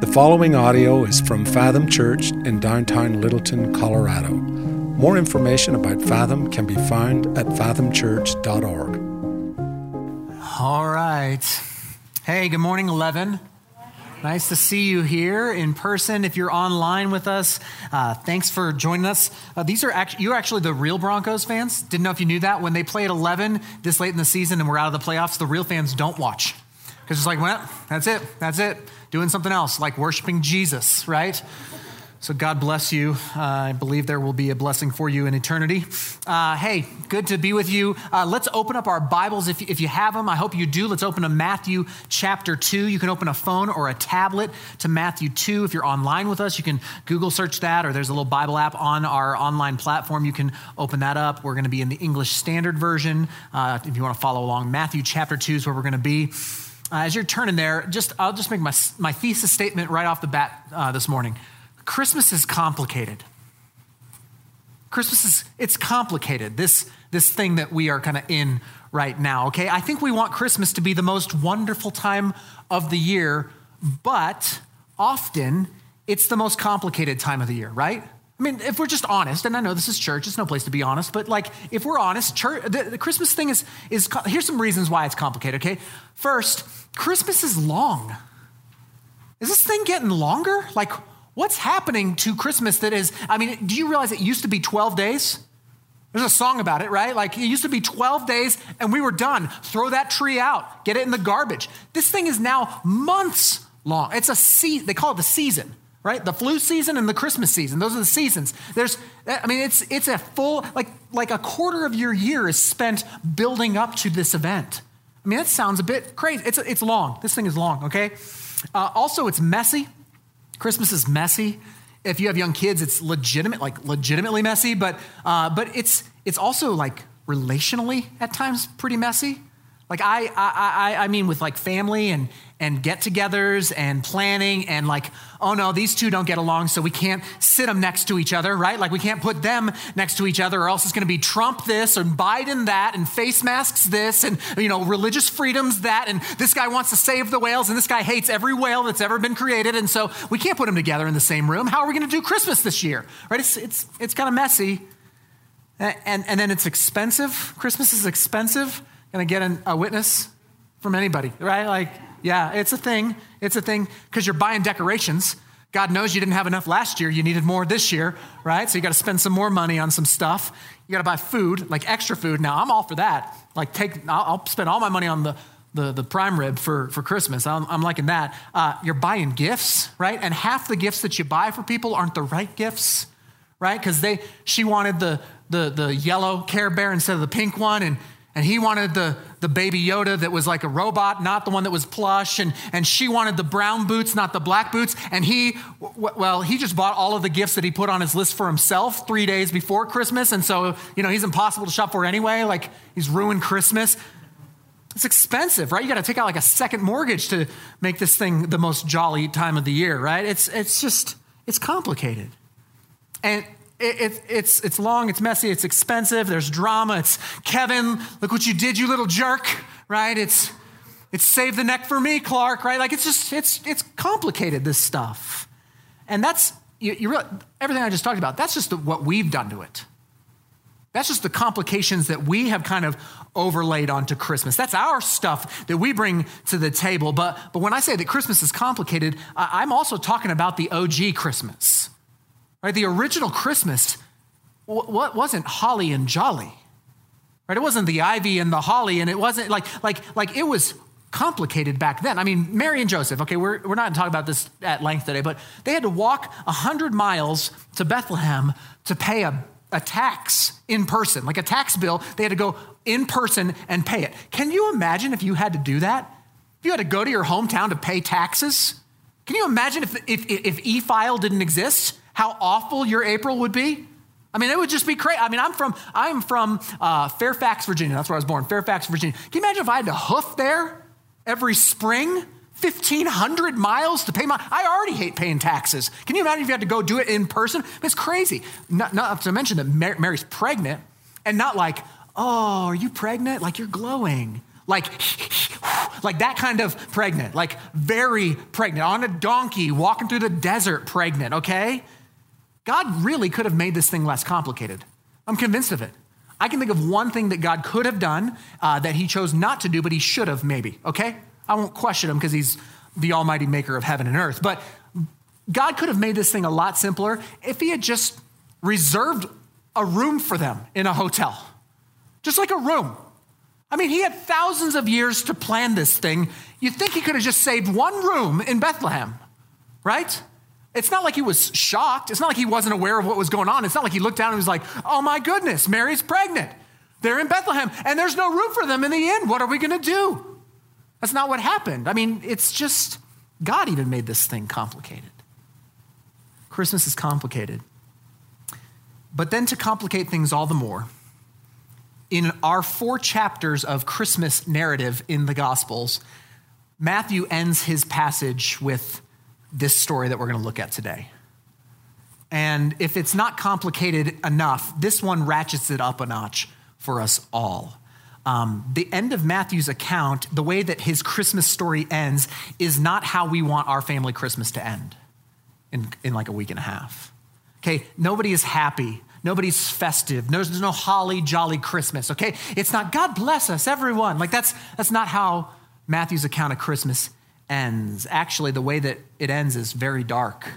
The following audio is from Fathom Church in downtown Littleton, Colorado. More information about Fathom can be found at fathomchurch.org. All right. Hey, good morning, 11. Nice to see you here in person. If you're online with us, uh, thanks for joining us. Uh, these are actually you're actually the real Broncos fans. Didn't know if you knew that. When they play at 11 this late in the season and we're out of the playoffs, the real fans don't watch because it's like, well, that's it, that's it. Doing something else, like worshiping Jesus, right? So God bless you. Uh, I believe there will be a blessing for you in eternity. Uh, hey, good to be with you. Uh, let's open up our Bibles if, if you have them. I hope you do. Let's open to Matthew chapter 2. You can open a phone or a tablet to Matthew 2. If you're online with us, you can Google search that, or there's a little Bible app on our online platform. You can open that up. We're going to be in the English Standard Version. Uh, if you want to follow along, Matthew chapter 2 is where we're going to be. Uh, as you're turning there, just I'll just make my, my thesis statement right off the bat uh, this morning. Christmas is complicated. Christmas is it's complicated. This this thing that we are kind of in right now, okay? I think we want Christmas to be the most wonderful time of the year, but often it's the most complicated time of the year, right? I mean, if we're just honest, and I know this is church, it's no place to be honest, but like if we're honest, church, the, the Christmas thing is, is, here's some reasons why it's complicated, okay? First, Christmas is long. Is this thing getting longer? Like, What's happening to Christmas that is, I mean, do you realize it used to be 12 days? There's a song about it, right? Like it used to be 12 days and we were done. Throw that tree out, get it in the garbage. This thing is now months long. It's a season, they call it the season, right? The flu season and the Christmas season. Those are the seasons. There's, I mean, it's, it's a full, like, like a quarter of your year is spent building up to this event. I mean, that sounds a bit crazy. It's, it's long. This thing is long, okay? Uh, also, it's messy. Christmas is messy. If you have young kids, it's legitimate, like legitimately messy, but, uh, but it's, it's also like relationally at times pretty messy. Like I, I, I, I mean with like family and, and get togethers and planning and like, oh no, these two don't get along, so we can't sit them next to each other, right? Like we can't put them next to each other or else it's gonna be Trump this and Biden that and face masks this and, you know, religious freedoms that and this guy wants to save the whales and this guy hates every whale that's ever been created and so we can't put them together in the same room. How are we gonna do Christmas this year, right? It's, it's, it's kind of messy. And, and then it's expensive. Christmas is expensive. Gonna get an, a witness from anybody, right? Like, yeah, it's a thing. It's a thing because you're buying decorations. God knows you didn't have enough last year. You needed more this year, right? So you got to spend some more money on some stuff. You got to buy food, like extra food. Now, I'm all for that. Like, take, I'll, spend all my money on the, the, the prime rib for, for Christmas. I'm, I'm liking that. Uh, you're buying gifts, right? And half the gifts that you buy for people aren't the right gifts, right? Because they, she wanted the, the, the yellow Care Bear instead of the pink one, and and he wanted the, the baby Yoda that was like a robot, not the one that was plush. And, and she wanted the brown boots, not the black boots. And he, well, he just bought all of the gifts that he put on his list for himself three days before Christmas. And so, you know, he's impossible to shop for anyway. Like, he's ruined Christmas. It's expensive, right? You got to take out like a second mortgage to make this thing the most jolly time of the year, right? It's, it's just, it's complicated. And it, it, it's, it's long, it's messy, it's expensive, there's drama. It's Kevin, look what you did, you little jerk, right? It's, it's save the neck for me, Clark, right? Like it's just, it's, it's complicated, this stuff. And that's, you, you really, everything I just talked about, that's just the, what we've done to it. That's just the complications that we have kind of overlaid onto Christmas. That's our stuff that we bring to the table. But, but when I say that Christmas is complicated, I'm also talking about the OG Christmas. Right? The original Christmas what wasn't holly and jolly. Right? It wasn't the ivy and the holly, and it wasn't like like like it was complicated back then. I mean, Mary and Joseph, okay, we're, we're not talking about this at length today, but they had to walk 100 miles to Bethlehem to pay a, a tax in person, like a tax bill. They had to go in person and pay it. Can you imagine if you had to do that? If you had to go to your hometown to pay taxes? Can you imagine if, if, if e file didn't exist? How awful your April would be? I mean, it would just be crazy. I mean, I'm from I'm from uh, Fairfax, Virginia. That's where I was born, Fairfax, Virginia. Can you imagine if I had to hoof there every spring, fifteen hundred miles to pay my? I already hate paying taxes. Can you imagine if you had to go do it in person? It's crazy. Not, not to mention that Mary's pregnant, and not like, oh, are you pregnant? Like you're glowing. Like, like that kind of pregnant, like very pregnant, on a donkey, walking through the desert pregnant, okay? God really could have made this thing less complicated. I'm convinced of it. I can think of one thing that God could have done uh, that he chose not to do, but he should have maybe, okay? I won't question him because he's the almighty maker of heaven and earth. But God could have made this thing a lot simpler if he had just reserved a room for them in a hotel, just like a room. I mean, he had thousands of years to plan this thing. You'd think he could have just saved one room in Bethlehem, right? It's not like he was shocked. It's not like he wasn't aware of what was going on. It's not like he looked down and was like, oh my goodness, Mary's pregnant. They're in Bethlehem and there's no room for them in the inn. What are we going to do? That's not what happened. I mean, it's just, God even made this thing complicated. Christmas is complicated. But then to complicate things all the more, in our four chapters of Christmas narrative in the Gospels, Matthew ends his passage with this story that we're going to look at today. And if it's not complicated enough, this one ratchets it up a notch for us all. Um, the end of Matthew's account, the way that his Christmas story ends, is not how we want our family Christmas to end in, in like a week and a half. Okay, nobody is happy. Nobody's festive. There's no holly jolly Christmas, okay? It's not God bless us, everyone. Like that's that's not how Matthew's account of Christmas ends. Actually, the way that it ends is very dark.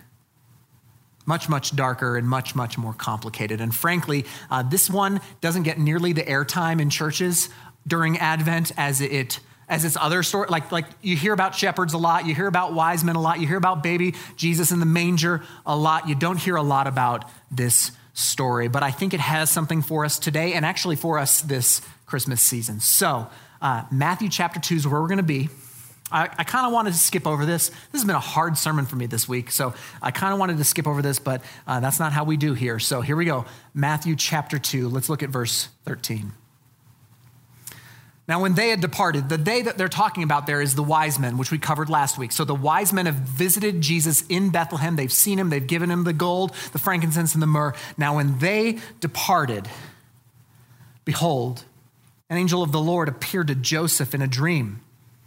Much, much darker and much, much more complicated. And frankly, uh, this one doesn't get nearly the airtime in churches during Advent as it as its other story. Like, like you hear about shepherds a lot, you hear about wise men a lot, you hear about baby Jesus in the manger a lot. You don't hear a lot about this story, but I think it has something for us today and actually for us this Christmas season. So, uh, Matthew chapter 2 is where we're going to be. I, I kind of wanted to skip over this. This has been a hard sermon for me this week, so I kind of wanted to skip over this, but uh, that's not how we do here. So here we go Matthew chapter 2. Let's look at verse 13. Now, when they had departed, the day that they're talking about there is the wise men, which we covered last week. So the wise men have visited Jesus in Bethlehem. They've seen him, they've given him the gold, the frankincense, and the myrrh. Now, when they departed, behold, an angel of the Lord appeared to Joseph in a dream.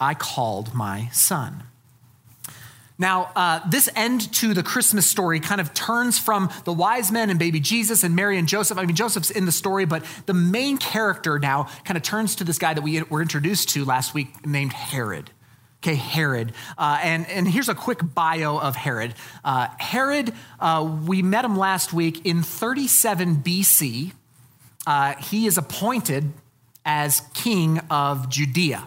I called my son. Now, uh, this end to the Christmas story kind of turns from the wise men and baby Jesus and Mary and Joseph. I mean, Joseph's in the story, but the main character now kind of turns to this guy that we were introduced to last week named Herod. Okay, Herod. Uh, and, and here's a quick bio of Herod. Uh, Herod, uh, we met him last week in 37 BC. Uh, he is appointed as king of Judea.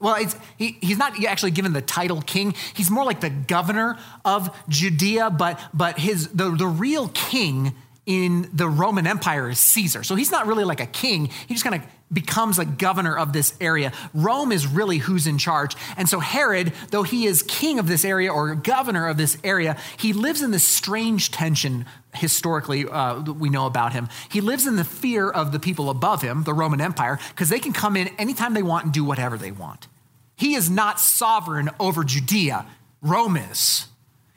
Well, he, he's not actually given the title king. He's more like the governor of Judea, but, but his, the, the real king in the Roman Empire is Caesar. So he's not really like a king. He just kind of becomes a governor of this area. Rome is really who's in charge. And so Herod, though he is king of this area or governor of this area, he lives in this strange tension historically uh, we know about him. He lives in the fear of the people above him, the Roman Empire, because they can come in anytime they want and do whatever they want. He is not sovereign over Judea, Rome is.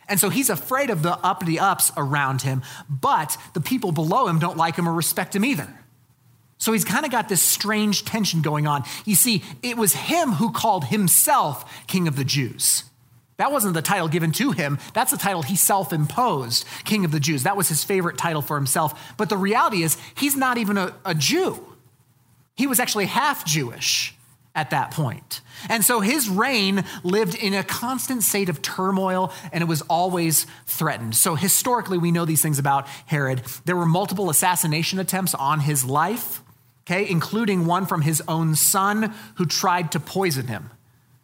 And so he's afraid of the uppity ups around him, but the people below him don't like him or respect him either. So he's kind of got this strange tension going on. You see, it was him who called himself King of the Jews. That wasn't the title given to him. That's the title he self imposed, King of the Jews. That was his favorite title for himself. But the reality is, he's not even a, a Jew. He was actually half Jewish at that point. And so his reign lived in a constant state of turmoil and it was always threatened. So historically, we know these things about Herod. There were multiple assassination attempts on his life, okay, including one from his own son who tried to poison him.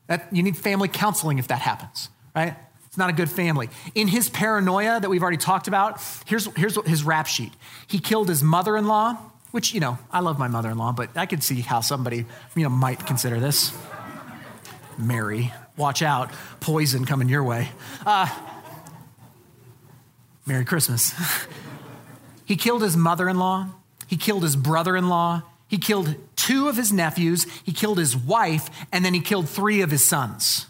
That, you need family counseling if that happens, right? It's not a good family. In his paranoia that we've already talked about, here's, here's his rap sheet. He killed his mother in law, which, you know, I love my mother in law, but I could see how somebody, you know, might consider this. Mary. Watch out, poison coming your way. Uh, Merry Christmas. he killed his mother in law, he killed his brother in law, he killed two of his nephews, he killed his wife, and then he killed three of his sons.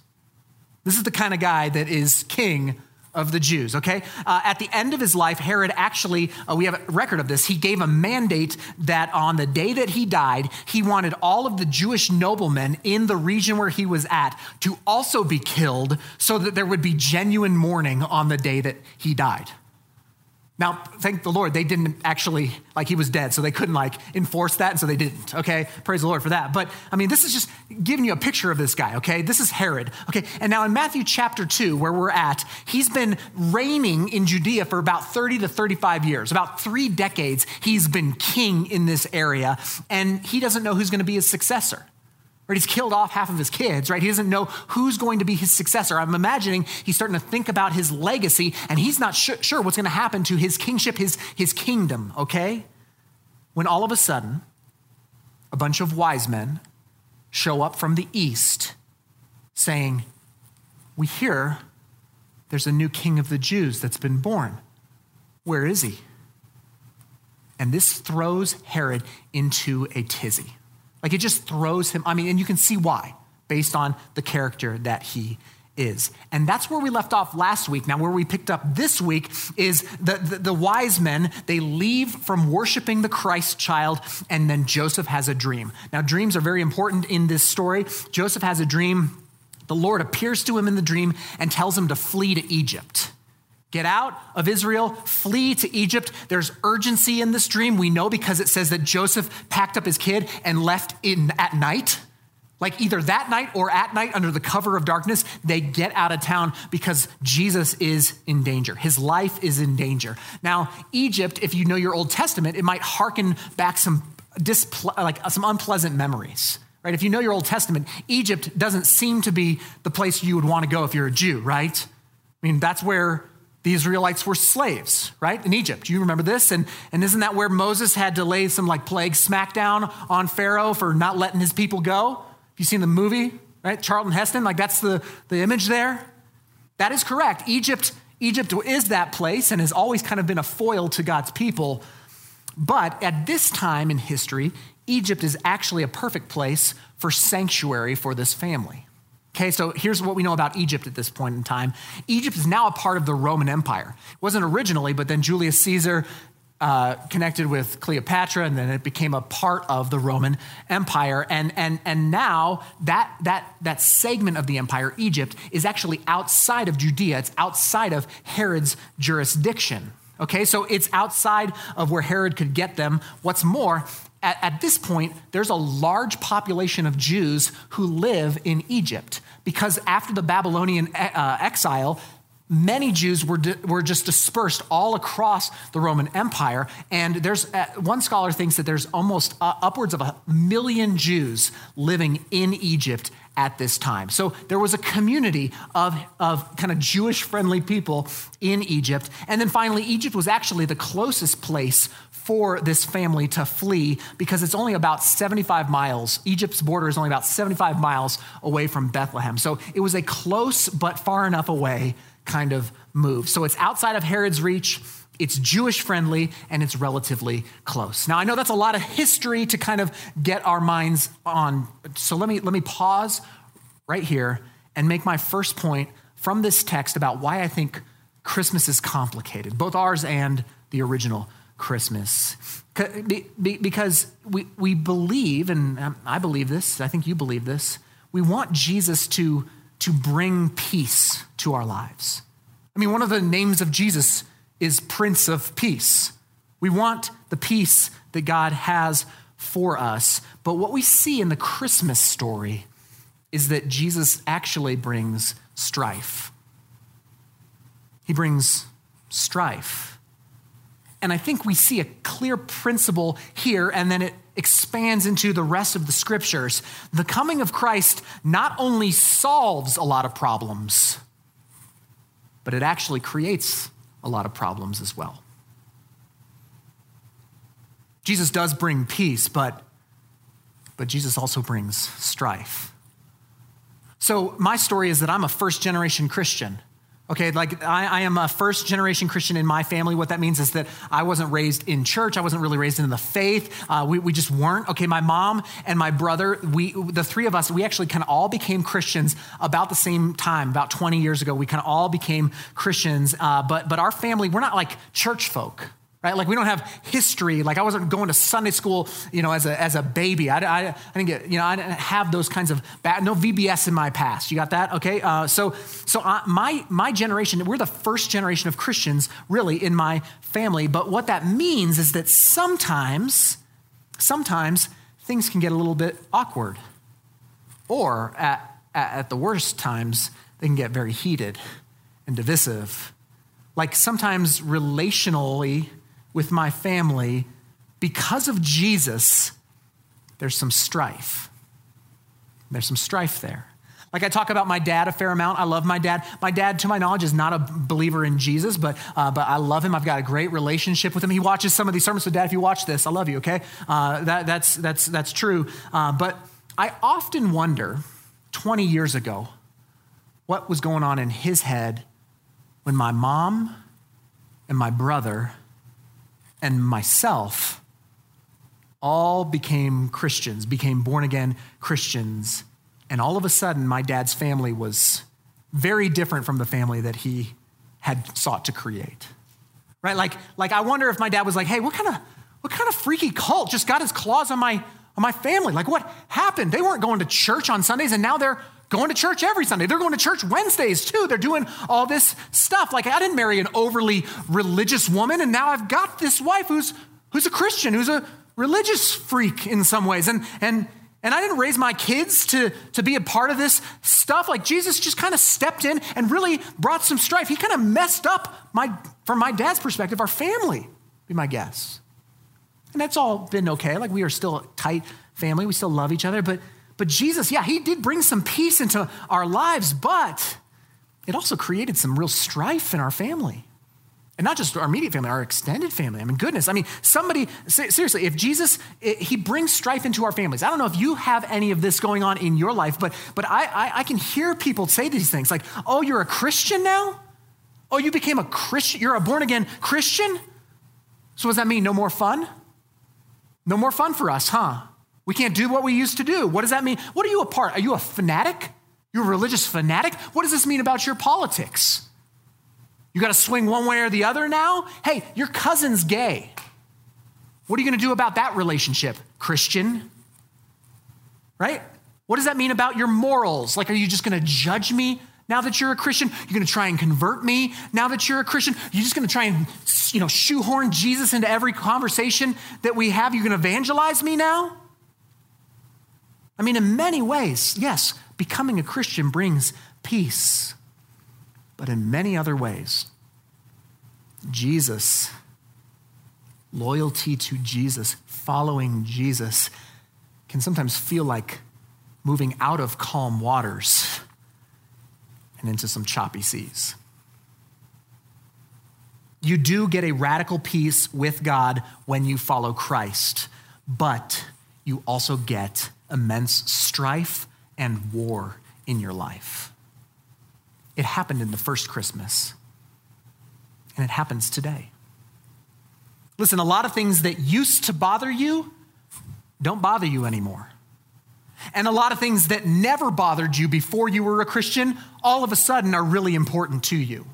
This is the kind of guy that is king of the Jews, okay? Uh, at the end of his life, Herod actually, uh, we have a record of this, he gave a mandate that on the day that he died, he wanted all of the Jewish noblemen in the region where he was at to also be killed so that there would be genuine mourning on the day that he died. Now, thank the Lord, they didn't actually, like, he was dead, so they couldn't, like, enforce that, and so they didn't, okay? Praise the Lord for that. But, I mean, this is just giving you a picture of this guy, okay? This is Herod, okay? And now in Matthew chapter 2, where we're at, he's been reigning in Judea for about 30 to 35 years. About three decades, he's been king in this area, and he doesn't know who's gonna be his successor. Right? He's killed off half of his kids, right? He doesn't know who's going to be his successor. I'm imagining he's starting to think about his legacy and he's not sure, sure what's going to happen to his kingship, his, his kingdom, okay? When all of a sudden, a bunch of wise men show up from the east saying, We hear there's a new king of the Jews that's been born. Where is he? And this throws Herod into a tizzy. Like it just throws him, I mean, and you can see why based on the character that he is. And that's where we left off last week. Now, where we picked up this week is the, the, the, wise men, they leave from worshiping the Christ child, and then Joseph has a dream. Now, dreams are very important in this story. Joseph has a dream. The Lord appears to him in the dream and tells him to flee to Egypt. Get out of Israel, flee to Egypt. There's urgency in this dream. We know because it says that Joseph packed up his kid and left in at night. Like either that night or at night under the cover of darkness, they get out of town because Jesus is in danger. His life is in danger. Now, Egypt, if you know your Old Testament, it might harken back some disple- like some unpleasant memories. Right? If you know your Old Testament, Egypt doesn't seem to be the place you would want to go if you're a Jew, right? I mean, that's where the Israelites were slaves, right? In Egypt. You remember this? And, and isn't that where Moses had to lay some like plague smackdown on Pharaoh for not letting his people go? Have you seen the movie, right? Charlton Heston, like that's the, the image there. That is correct. Egypt, Egypt is that place and has always kind of been a foil to God's people. But at this time in history, Egypt is actually a perfect place for sanctuary for this family. Okay, so here's what we know about Egypt at this point in time. Egypt is now a part of the Roman Empire. It wasn't originally, but then Julius Caesar uh, connected with Cleopatra, and then it became a part of the Roman Empire. And, and, and now that, that, that segment of the empire, Egypt, is actually outside of Judea. It's outside of Herod's jurisdiction. Okay, so it's outside of where Herod could get them. What's more, at, at, this point, there's a large population of Jews who live in Egypt because after the Babylonian uh, exile, many Jews were, di- were just dispersed all across the Roman Empire. And there's uh, one scholar thinks that there's almost uh, upwards of a million Jews living in Egypt at this time. So there was a community of, of kind of Jewish friendly people in Egypt. And then finally, Egypt was actually the closest place for this family to flee because it's only about 75 miles. Egypt's border is only about 75 miles away from Bethlehem. So it was a close but far enough away kind of move. So it's outside of Herod's reach. It's Jewish friendly and it's relatively close. Now I know that's a lot of history to kind of get our minds on. So let me let me pause right here and make my first point from this text about why I think Christmas is complicated, both ours and the original Christmas. Because we, we believe, and um, I believe this, I think you believe this, we want Jesus to, to bring peace to our lives. I mean, one of the names of Jesus is Prince of Peace. We want the peace that God has for us. But what we see in the Christmas story is that Jesus actually brings strife. He brings strife. And I think we see a clear principle here, and then it expands into the rest of the scriptures. The coming of Christ not only solves a lot of problems, but it actually creates a lot of problems as well. Jesus does bring peace, but, but Jesus also brings strife. So, my story is that I'm a first generation Christian. Okay, like I, I, am a first generation Christian in my family. What that means is that I wasn't raised in church. I wasn't really raised in the faith. Uh, we, we just weren't. Okay, my mom and my brother, we, the three of us, we actually kind of all became Christians about the same time, about 20 years ago. We kind of all became Christians. Uh, but, but our family, we're not like church folk right? Like we don't have history. Like I wasn't going to Sunday school, you know, as a, as a baby. I, I, I didn't get, you know, I didn't have those kinds of bad, no VBS in my past. You got that? Okay. Uh, so, so I, my, my generation, we're the first generation of Christians really in my family. But what that means is that sometimes, sometimes things can get a little bit awkward or at, at, at the worst times, they can get very heated and divisive. Like sometimes relationally, with my family, because of Jesus, there's some strife. There's some strife there. Like I talk about my dad a fair amount. I love my dad. My dad, to my knowledge, is not a believer in Jesus, but, uh, but I love him. I've got a great relationship with him. He watches some of these sermons. So, Dad, if you watch this, I love you, okay? Uh, that, that's, that's, that's true. Uh, but I often wonder 20 years ago what was going on in his head when my mom and my brother and myself all became Christians, became born again Christians. And all of a sudden, my dad's family was very different from the family that he had sought to create. Right? Like, like I wonder if my dad was like, hey, what kind of what kind of freaky cult just got his claws on my on my family? Like, what happened? They weren't going to church on Sundays, and now they're going to church every Sunday. They're going to church Wednesdays too. They're doing all this stuff. Like I didn't marry an overly religious woman, and now I've got this wife who's who's a Christian, who's a religious freak in some ways. And and and I didn't raise my kids to, to be a part of this stuff. Like Jesus just kind of stepped in and really brought some strife. He kind of messed up my, from my dad's perspective, our family, be my guess. And that's all been okay. Like we are still a tight family. We still love each other, but but Jesus, yeah, he did bring some peace into our lives, but it also created some real strife in our family. And not just our immediate family, our extended family. I mean, goodness. I mean, somebody, seriously, if Jesus, he brings strife into our families. I don't know if you have any of this going on in your life, but, but I, I, I can hear people say these things like, oh, you're a Christian now? Oh, you became a Christian? You're a born again Christian? So, what does that mean? No more fun? No more fun for us, huh? We can't do what we used to do. What does that mean? What are you a part? Are you a fanatic? You're a religious fanatic? What does this mean about your politics? You got to swing one way or the other now? Hey, your cousin's gay. What are you going to do about that relationship, Christian? Right? What does that mean about your morals? Like, are you just going to judge me now that you're a Christian? You're going to try and convert me now that you're a Christian? You're just going to try and, you know, shoehorn Jesus into every conversation that we have? You're going to evangelize me now? I mean, in many ways, yes, becoming a Christian brings peace. But in many other ways, Jesus, loyalty to Jesus, following Jesus, can sometimes feel like moving out of calm waters and into some choppy seas. You do get a radical peace with God when you follow Christ, but you also get immense strife and war in your life. It happened in the first Christmas, and it happens today. Listen, a lot of things that used to bother you don't bother you anymore. And a lot of things that never bothered you before you were a Christian all of a sudden are really important to you.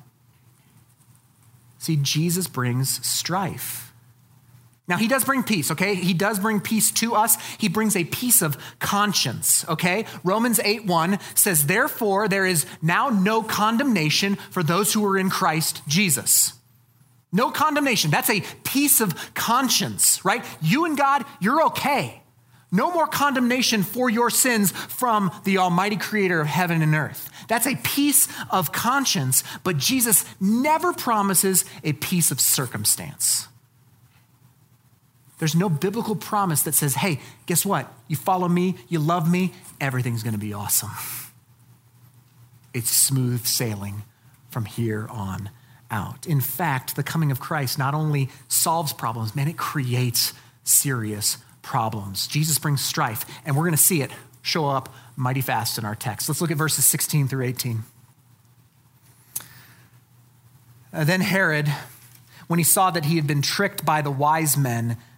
See, Jesus brings strife. Now, he does bring peace, okay? He does bring peace to us. He brings a peace of conscience, okay? Romans 8 1 says, Therefore, there is now no condemnation for those who are in Christ Jesus. No condemnation. That's a peace of conscience, right? You and God, you're okay. No more condemnation for your sins from the Almighty Creator of heaven and earth. That's a peace of conscience, but Jesus never promises a peace of circumstance. There's no biblical promise that says, hey, guess what? You follow me, you love me, everything's going to be awesome. It's smooth sailing from here on out. In fact, the coming of Christ not only solves problems, man, it creates serious problems. Jesus brings strife, and we're going to see it show up mighty fast in our text. Let's look at verses 16 through 18. Uh, then Herod, when he saw that he had been tricked by the wise men,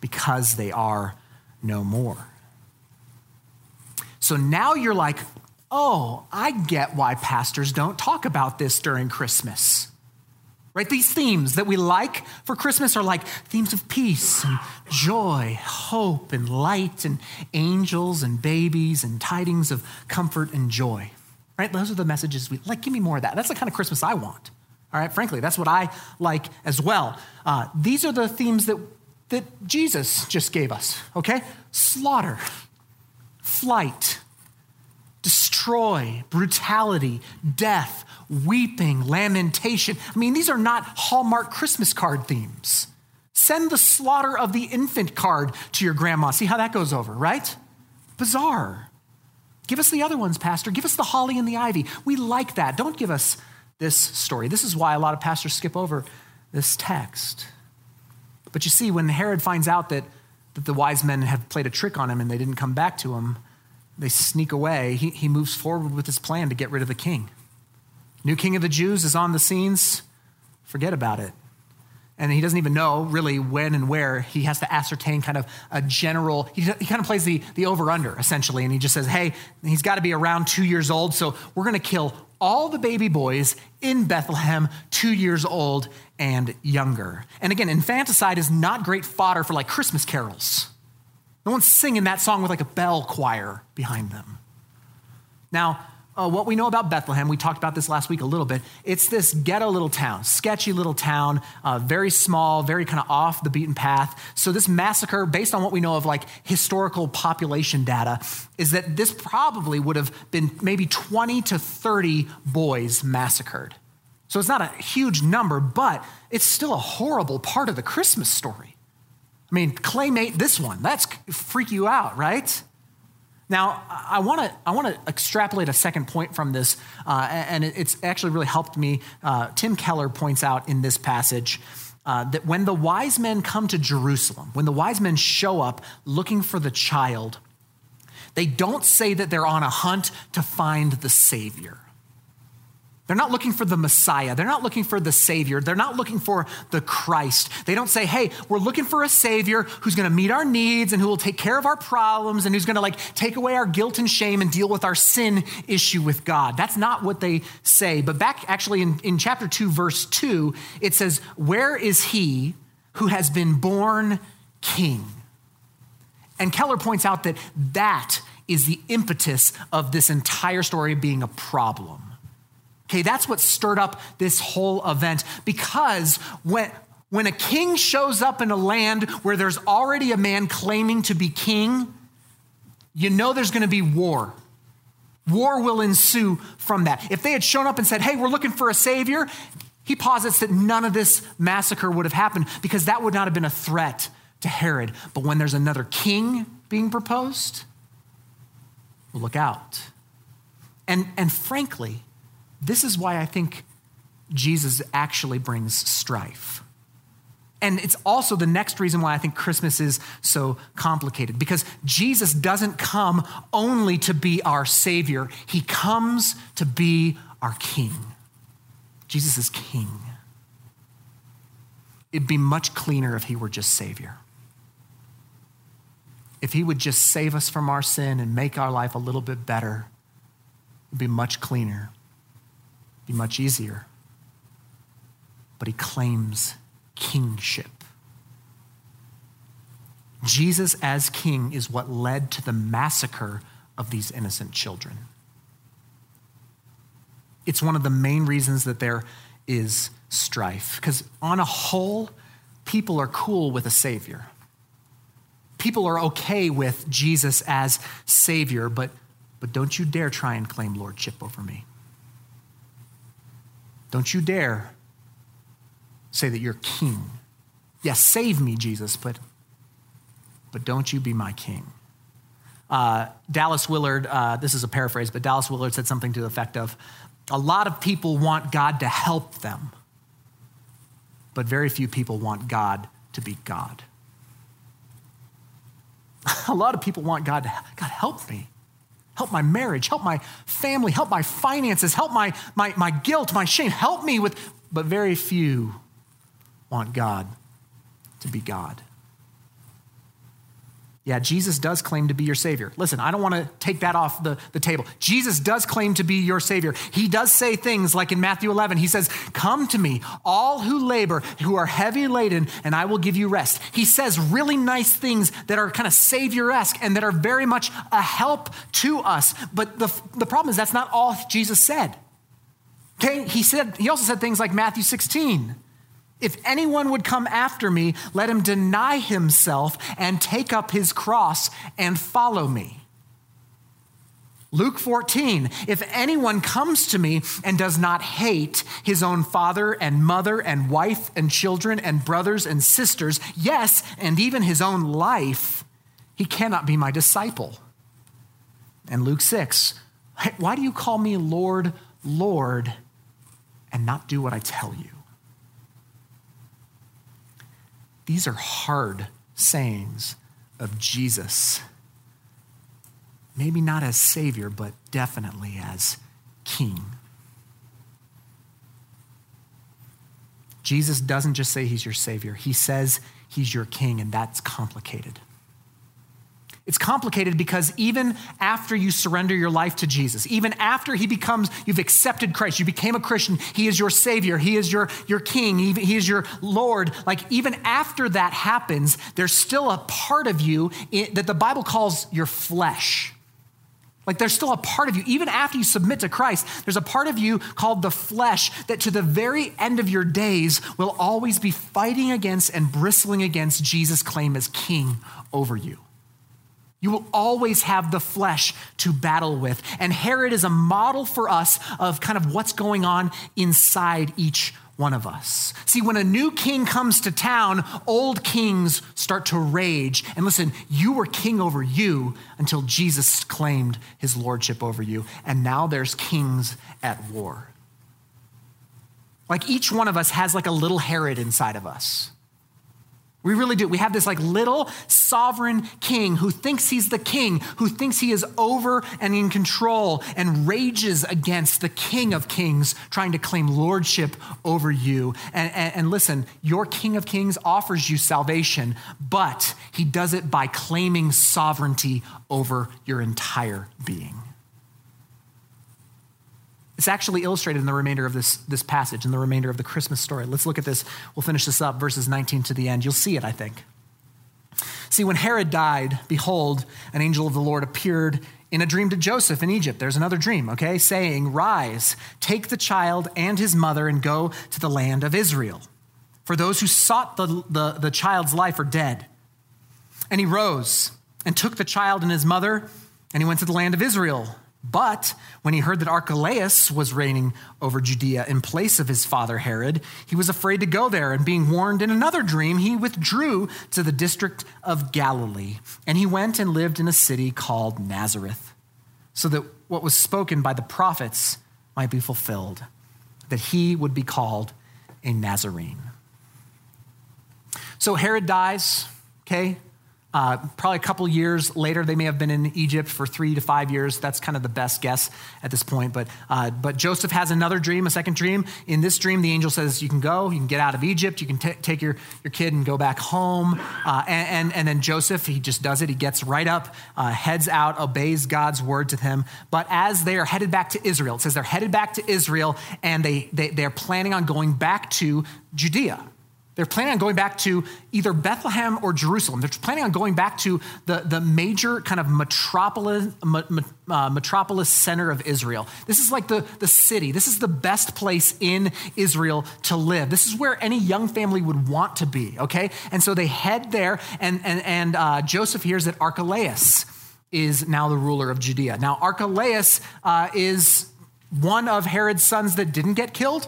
because they are no more. So now you're like, oh, I get why pastors don't talk about this during Christmas. Right? These themes that we like for Christmas are like themes of peace and joy, hope and light and angels and babies and tidings of comfort and joy. Right? Those are the messages we like. Give me more of that. That's the kind of Christmas I want. All right, frankly, that's what I like as well. Uh, these are the themes that, that Jesus just gave us, okay? Slaughter, flight, destroy, brutality, death, weeping, lamentation. I mean, these are not Hallmark Christmas card themes. Send the slaughter of the infant card to your grandma. See how that goes over, right? Bizarre. Give us the other ones, Pastor. Give us the holly and the ivy. We like that. Don't give us this story. This is why a lot of pastors skip over this text. But you see, when Herod finds out that, that the wise men have played a trick on him and they didn't come back to him, they sneak away. He, he moves forward with his plan to get rid of the king. New king of the Jews is on the scenes. Forget about it. And he doesn't even know really when and where. He has to ascertain kind of a general, he, he kind of plays the, the over under essentially. And he just says, hey, he's got to be around two years old. So we're going to kill all the baby boys in Bethlehem, two years old and younger. And again, infanticide is not great fodder for like Christmas carols. No one's singing that song with like a bell choir behind them. Now, uh, what we know about Bethlehem, we talked about this last week a little bit. It's this ghetto little town, sketchy little town, uh, very small, very kind of off the beaten path. So, this massacre, based on what we know of like historical population data, is that this probably would have been maybe 20 to 30 boys massacred. So, it's not a huge number, but it's still a horrible part of the Christmas story. I mean, claymate this one. That's freak you out, right? Now, I want to I want to extrapolate a second point from this, uh, and it's actually really helped me. Uh, Tim Keller points out in this passage uh, that when the wise men come to Jerusalem, when the wise men show up looking for the child, they don't say that they're on a hunt to find the Savior. They're not looking for the Messiah. They're not looking for the Savior. They're not looking for the Christ. They don't say, hey, we're looking for a Savior who's going to meet our needs and who will take care of our problems and who's going to like take away our guilt and shame and deal with our sin issue with God. That's not what they say. But back actually in, in chapter 2, verse 2, it says, Where is he who has been born king? And Keller points out that that is the impetus of this entire story being a problem. Okay, that's what stirred up this whole event because when, when a king shows up in a land where there's already a man claiming to be king, you know there's going to be war. War will ensue from that. If they had shown up and said, hey, we're looking for a savior, he posits that none of this massacre would have happened because that would not have been a threat to Herod. But when there's another king being proposed, look out. And, and frankly, this is why I think Jesus actually brings strife. And it's also the next reason why I think Christmas is so complicated because Jesus doesn't come only to be our Savior, He comes to be our King. Jesus is King. It'd be much cleaner if He were just Savior. If He would just save us from our sin and make our life a little bit better, it'd be much cleaner be much easier. But he claims kingship. Jesus as king is what led to the massacre of these innocent children. It's one of the main reasons that there is strife. Because on a whole, people are cool with a savior. People are okay with Jesus as Savior, but, but don't you dare try and claim lordship over me. Don't you dare say that you're king. Yes, save me, Jesus, but, but don't you be my king. Uh, Dallas Willard, uh, this is a paraphrase, but Dallas Willard said something to the effect of a lot of people want God to help them, but very few people want God to be God. a lot of people want God to, God, help me. Help my marriage, help my family, help my finances, help my, my, my guilt, my shame. Help me with, but very few want God to be God. Yeah, Jesus does claim to be your Savior. Listen, I don't want to take that off the, the table. Jesus does claim to be your Savior. He does say things like in Matthew 11, He says, Come to me, all who labor, who are heavy laden, and I will give you rest. He says really nice things that are kind of Savior esque and that are very much a help to us. But the, the problem is that's not all Jesus said. Okay, he said, he also said things like Matthew 16. If anyone would come after me, let him deny himself and take up his cross and follow me. Luke 14, if anyone comes to me and does not hate his own father and mother and wife and children and brothers and sisters, yes, and even his own life, he cannot be my disciple. And Luke 6, why do you call me Lord, Lord, and not do what I tell you? These are hard sayings of Jesus. Maybe not as Savior, but definitely as King. Jesus doesn't just say he's your Savior, he says he's your King, and that's complicated. It's complicated because even after you surrender your life to Jesus, even after he becomes, you've accepted Christ, you became a Christian, he is your Savior, he is your, your King, he, is your Lord. Like, even after that happens, there's still a part of you that the Bible calls your flesh. Like, there's still a part of you, even after you submit to Christ, there's a part of you called the flesh that to the very end of your days will always be fighting against and bristling against Jesus' claim as king over you. You will always have the flesh to battle with. And Herod is a model for us of kind of what's going on inside each one of us. See, when a new king comes to town, old kings start to rage. And listen, you were king over you until Jesus claimed his lordship over you. And now there's kings at war. Like each one of us has like a little Herod inside of us. We really do. We have this like little sovereign king who thinks he's the king, who thinks he is over and in control and rages against the king of kings, trying to claim lordship over you. And, and, and listen, your king of kings offers you salvation, but he does it by claiming sovereignty over your entire being. It's actually illustrated in the remainder of this, this passage, in the remainder of the Christmas story. Let's look at this. We'll finish this up, verses 19 to the end. You'll see it, I think. See, when Herod died, behold, an angel of the Lord appeared in a dream to Joseph in Egypt. There's another dream, okay, saying, Rise, take the child and his mother and go to the land of Israel. For those who sought the, the, the child's life are dead. And he rose and took the child and his mother, and he went to the land of Israel. But when he heard that Archelaus was reigning over Judea in place of his father Herod, he was afraid to go there. And being warned in another dream, he withdrew to the district of Galilee. And he went and lived in a city called Nazareth, so that what was spoken by the prophets might be fulfilled, that he would be called a Nazarene. So Herod dies, okay? Uh, probably a couple years later, they may have been in Egypt for three to five years. That's kind of the best guess at this point. But, uh, but Joseph has another dream, a second dream. In this dream, the angel says, You can go, you can get out of Egypt, you can t- take your, your kid and go back home. Uh, and, and, and, then Joseph, he just does it. He gets right up, uh, heads out, obeys God's word to him. But as they are headed back to Israel, it says they're headed back to Israel and they, they, they're planning on going back to Judea. They're planning on going back to either Bethlehem or Jerusalem. They're planning on going back to the, the major kind of metropolis, uh, metropolis center of Israel. This is like the, the city. This is the best place in Israel to live. This is where any young family would want to be, okay? And so they head there, and, and, and uh, Joseph hears that Archelaus is now the ruler of Judea. Now, Archelaus uh, is one of Herod's sons that didn't get killed.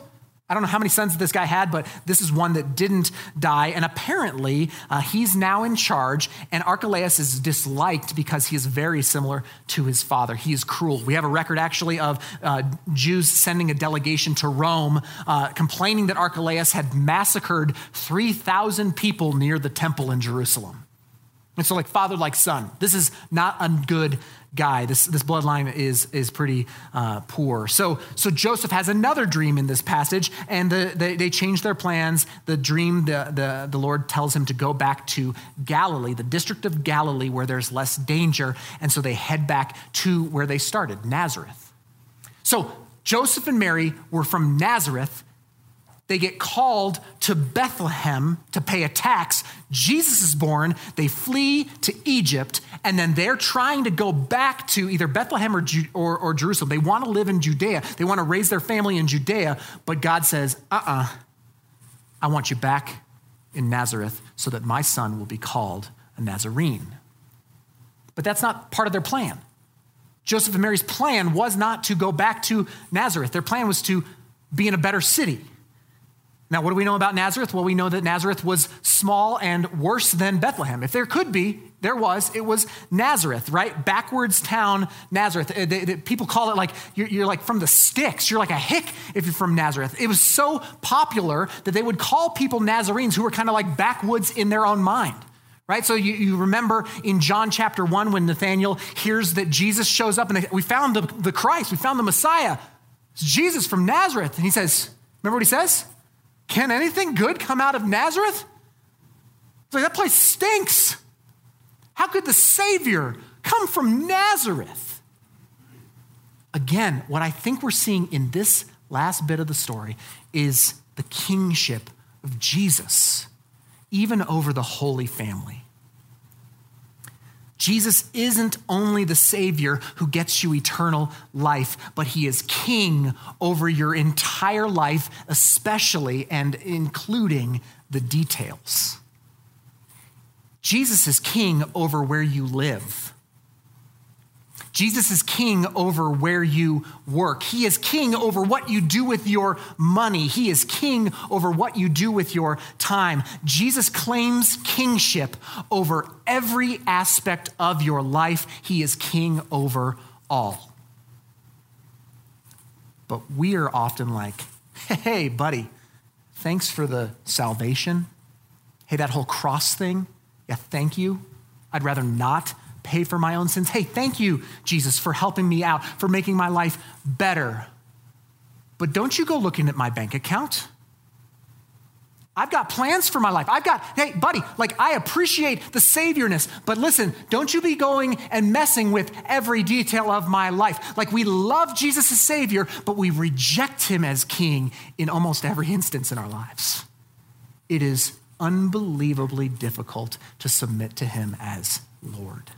I don't know how many sons this guy had, but this is one that didn't die. And apparently, uh, he's now in charge. And Archelaus is disliked because he is very similar to his father. He is cruel. We have a record actually of uh, Jews sending a delegation to Rome uh, complaining that Archelaus had massacred 3,000 people near the temple in Jerusalem. And so, like father, like son. This is not a good guy. This, this bloodline is, is pretty uh, poor. So, so Joseph has another dream in this passage, and the, they, they change their plans. The dream, the, the, the Lord tells him to go back to Galilee, the district of Galilee, where there's less danger. And so they head back to where they started, Nazareth. So Joseph and Mary were from Nazareth they get called to Bethlehem to pay a tax. Jesus is born. They flee to Egypt, and then they're trying to go back to either Bethlehem or, or, or Jerusalem. They want to live in Judea, they want to raise their family in Judea, but God says, uh uh-uh, uh I want you back in Nazareth so that my son will be called a Nazarene. But that's not part of their plan. Joseph and Mary's plan was not to go back to Nazareth, their plan was to be in a better city now, what do we know about Nazareth? Well, we know that Nazareth was small and worse than Bethlehem. If there could be, there was. It was Nazareth, right? Backwards town, Nazareth. Uh, they, they, people call it like you're, you're, like from the sticks. You're like a hick if you're from Nazareth. It was so popular that they would call people Nazarenes who were kind of like backwoods in their own mind. Right? So you, you remember in John chapter 1 when Nathaniel hears that Jesus shows up and we found the, the Christ, we found the Messiah. It's Jesus from Nazareth. And he says, Remember what he says? Can anything good come out of Nazareth? It's like, that place stinks. How could the Savior come from Nazareth? Again, what I think we're seeing in this last bit of the story is the kingship of Jesus, even over the Holy Family. Jesus isn't only the Savior who gets you eternal life, but He is King over your entire life, especially and including the details. Jesus is King over where you live. Jesus is king over where you work. He is king over what you do with your money. He is king over what you do with your time. Jesus claims kingship over every aspect of your life. He is king over all. But we are often like, hey, buddy, thanks for the salvation. Hey, that whole cross thing, yeah, thank you. I'd rather not pay for my own sins. Hey, thank you, Jesus, for helping me out, for making my life better. But don't you go looking at my bank account. I've got plans for my life. I've got, hey, buddy, like I appreciate the saviorness, but listen, don't you be going and messing with every detail of my life. Like we love Jesus as Savior, but we reject him as King in almost every instance in our lives. It is unbelievably difficult to submit to him as Lord.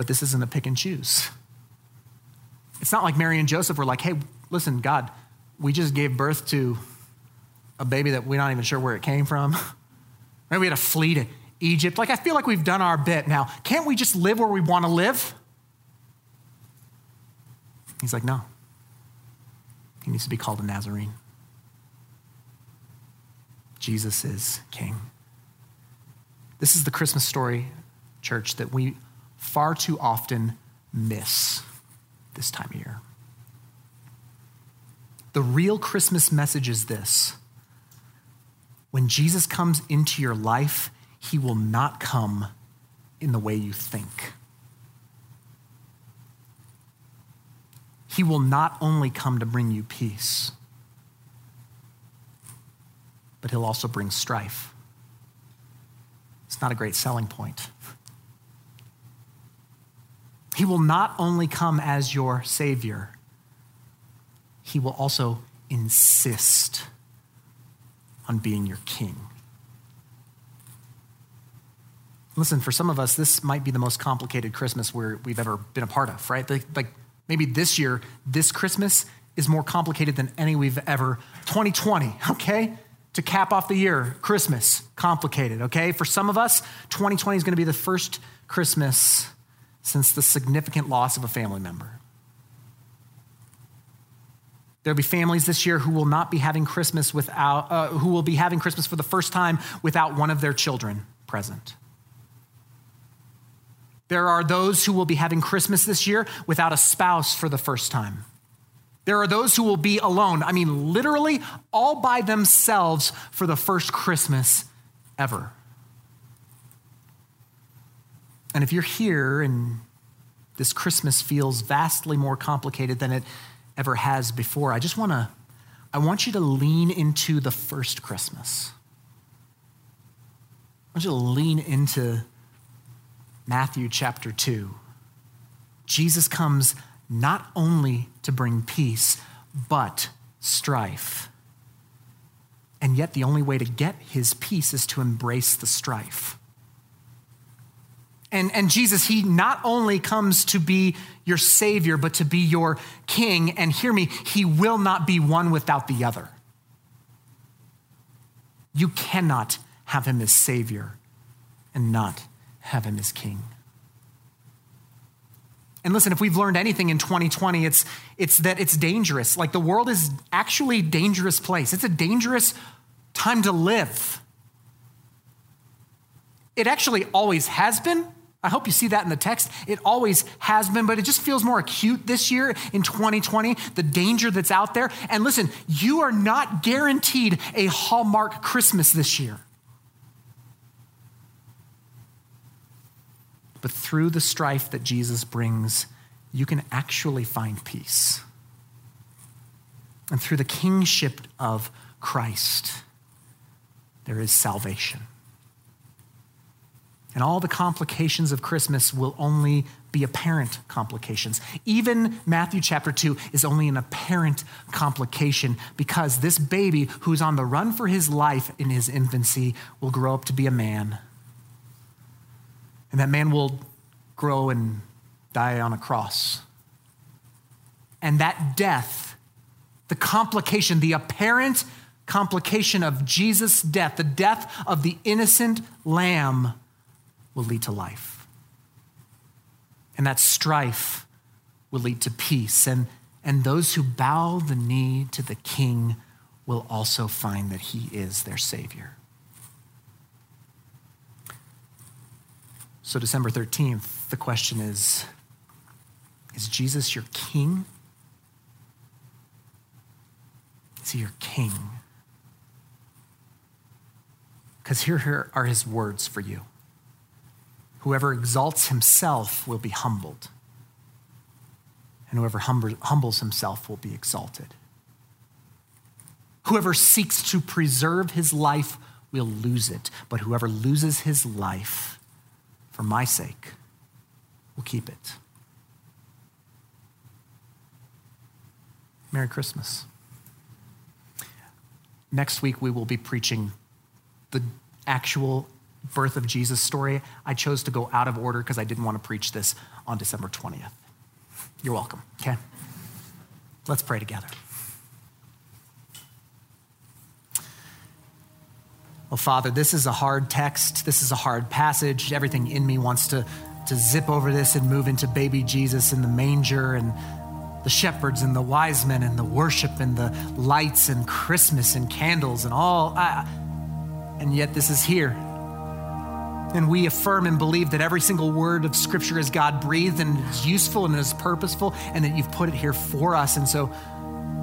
But this isn't a pick and choose. It's not like Mary and Joseph were like, hey, listen, God, we just gave birth to a baby that we're not even sure where it came from. Maybe we had to flee to Egypt. Like, I feel like we've done our bit now. Can't we just live where we want to live? He's like, no. He needs to be called a Nazarene. Jesus is king. This is the Christmas story, church, that we far too often miss this time of year. The real Christmas message is this when Jesus comes into your life, he will not come in the way you think. He will not only come to bring you peace, but he'll also bring strife. It's not a great selling point. He will not only come as your Savior, He will also insist on being your king. Listen, for some of us, this might be the most complicated Christmas we've ever been a part of, right? Like, like maybe this year, this Christmas is more complicated than any we've ever. 2020, okay? To cap off the year, Christmas, complicated, okay? For some of us, 2020 is going to be the first Christmas since the significant loss of a family member. There'll be families this year who will not be having Christmas without, uh, who will be having Christmas for the first time without one of their children present. There are those who will be having Christmas this year without a spouse for the first time. There are those who will be alone, I mean, literally all by themselves for the first Christmas ever. And if you're here and this Christmas feels vastly more complicated than it ever has before, I just want to I want you to lean into the first Christmas. I want you to lean into Matthew chapter 2. Jesus comes not only to bring peace, but strife. And yet, the only way to get his peace is to embrace the strife. And, and Jesus, he not only comes to be your Savior, but to be your King. And hear me, he will not be one without the other. You cannot have him as Savior and not have him as King. And listen, if we've learned anything in 2020, it's, it's that it's dangerous. Like the world is actually a dangerous place. It's a dangerous time to live. It actually always has been, I hope you see that in the text. It always has been, but it just feels more acute this year in 2020, the danger that's out there. And listen, you are not guaranteed a Hallmark Christmas this year. But through the strife that Jesus brings, you can actually find peace. And through the kingship of Christ, there is salvation. And all the complications of Christmas will only be apparent complications. Even Matthew chapter 2 is only an apparent complication because this baby who's on the run for his life in his infancy will grow up to be a man. And that man will grow and die on a cross. And that death, the complication, the apparent complication of Jesus' death, the death of the innocent lamb, will lead to life. And that strife will lead to peace. And, and those who bow the knee to the king will also find that he is their Savior. So, December 13th, the question is Is Jesus your king? Is he your king? Because here, here are his words for you. Whoever exalts himself will be humbled, and whoever humbles himself will be exalted. Whoever seeks to preserve his life will lose it, but whoever loses his life for my sake will keep it. Merry Christmas. Next week, we will be preaching the actual birth of Jesus story, I chose to go out of order because I didn't want to preach this on December 20th. You're welcome, okay? Let's pray together. Well, Father, this is a hard text. This is a hard passage. Everything in me wants to, to zip over this and move into baby Jesus in the manger and the shepherds and the wise men and the worship and the lights and Christmas and candles and all. I, and yet, this is here and we affirm and believe that every single word of Scripture is God breathed and is useful and is purposeful, and that you've put it here for us. And so,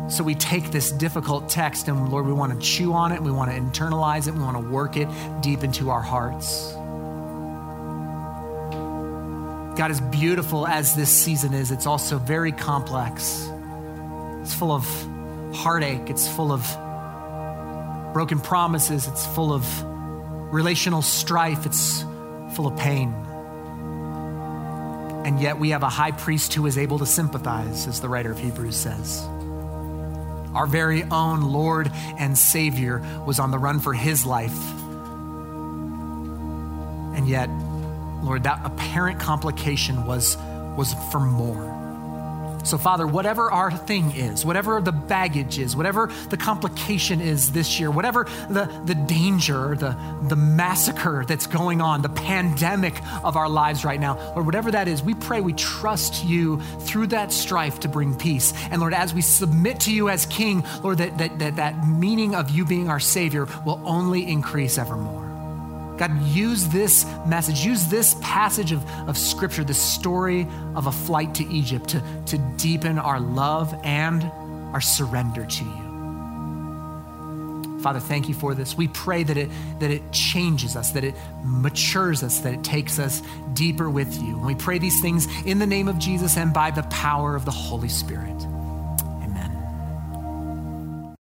so we take this difficult text, and Lord, we want to chew on it, we want to internalize it, we want to work it deep into our hearts. God, as beautiful as this season is, it's also very complex. It's full of heartache, it's full of broken promises, it's full of relational strife, it's full of pain. And yet we have a high priest who is able to sympathize, as the writer of Hebrews says. our very own Lord and Savior, was on the run for his life. And yet, Lord, that apparent complication was, was for more. So, Father, whatever our thing is, whatever the baggage is, whatever the complication is this year, whatever the, the danger, the, the massacre that's going on, the pandemic of our lives right now, Lord, whatever that is, we pray we trust you through that strife to bring peace. And Lord, as we submit to you as King, Lord, that, that, that, that meaning of you being our Savior will only increase evermore. God, use this message, use this passage of, of Scripture, this story of a flight to Egypt, to, to deepen our love and our surrender to you. Father, thank you for this. We pray that it, that it changes us, that it matures us, that it takes us deeper with you. And we pray these things in the name of Jesus and by the power of the Holy Spirit.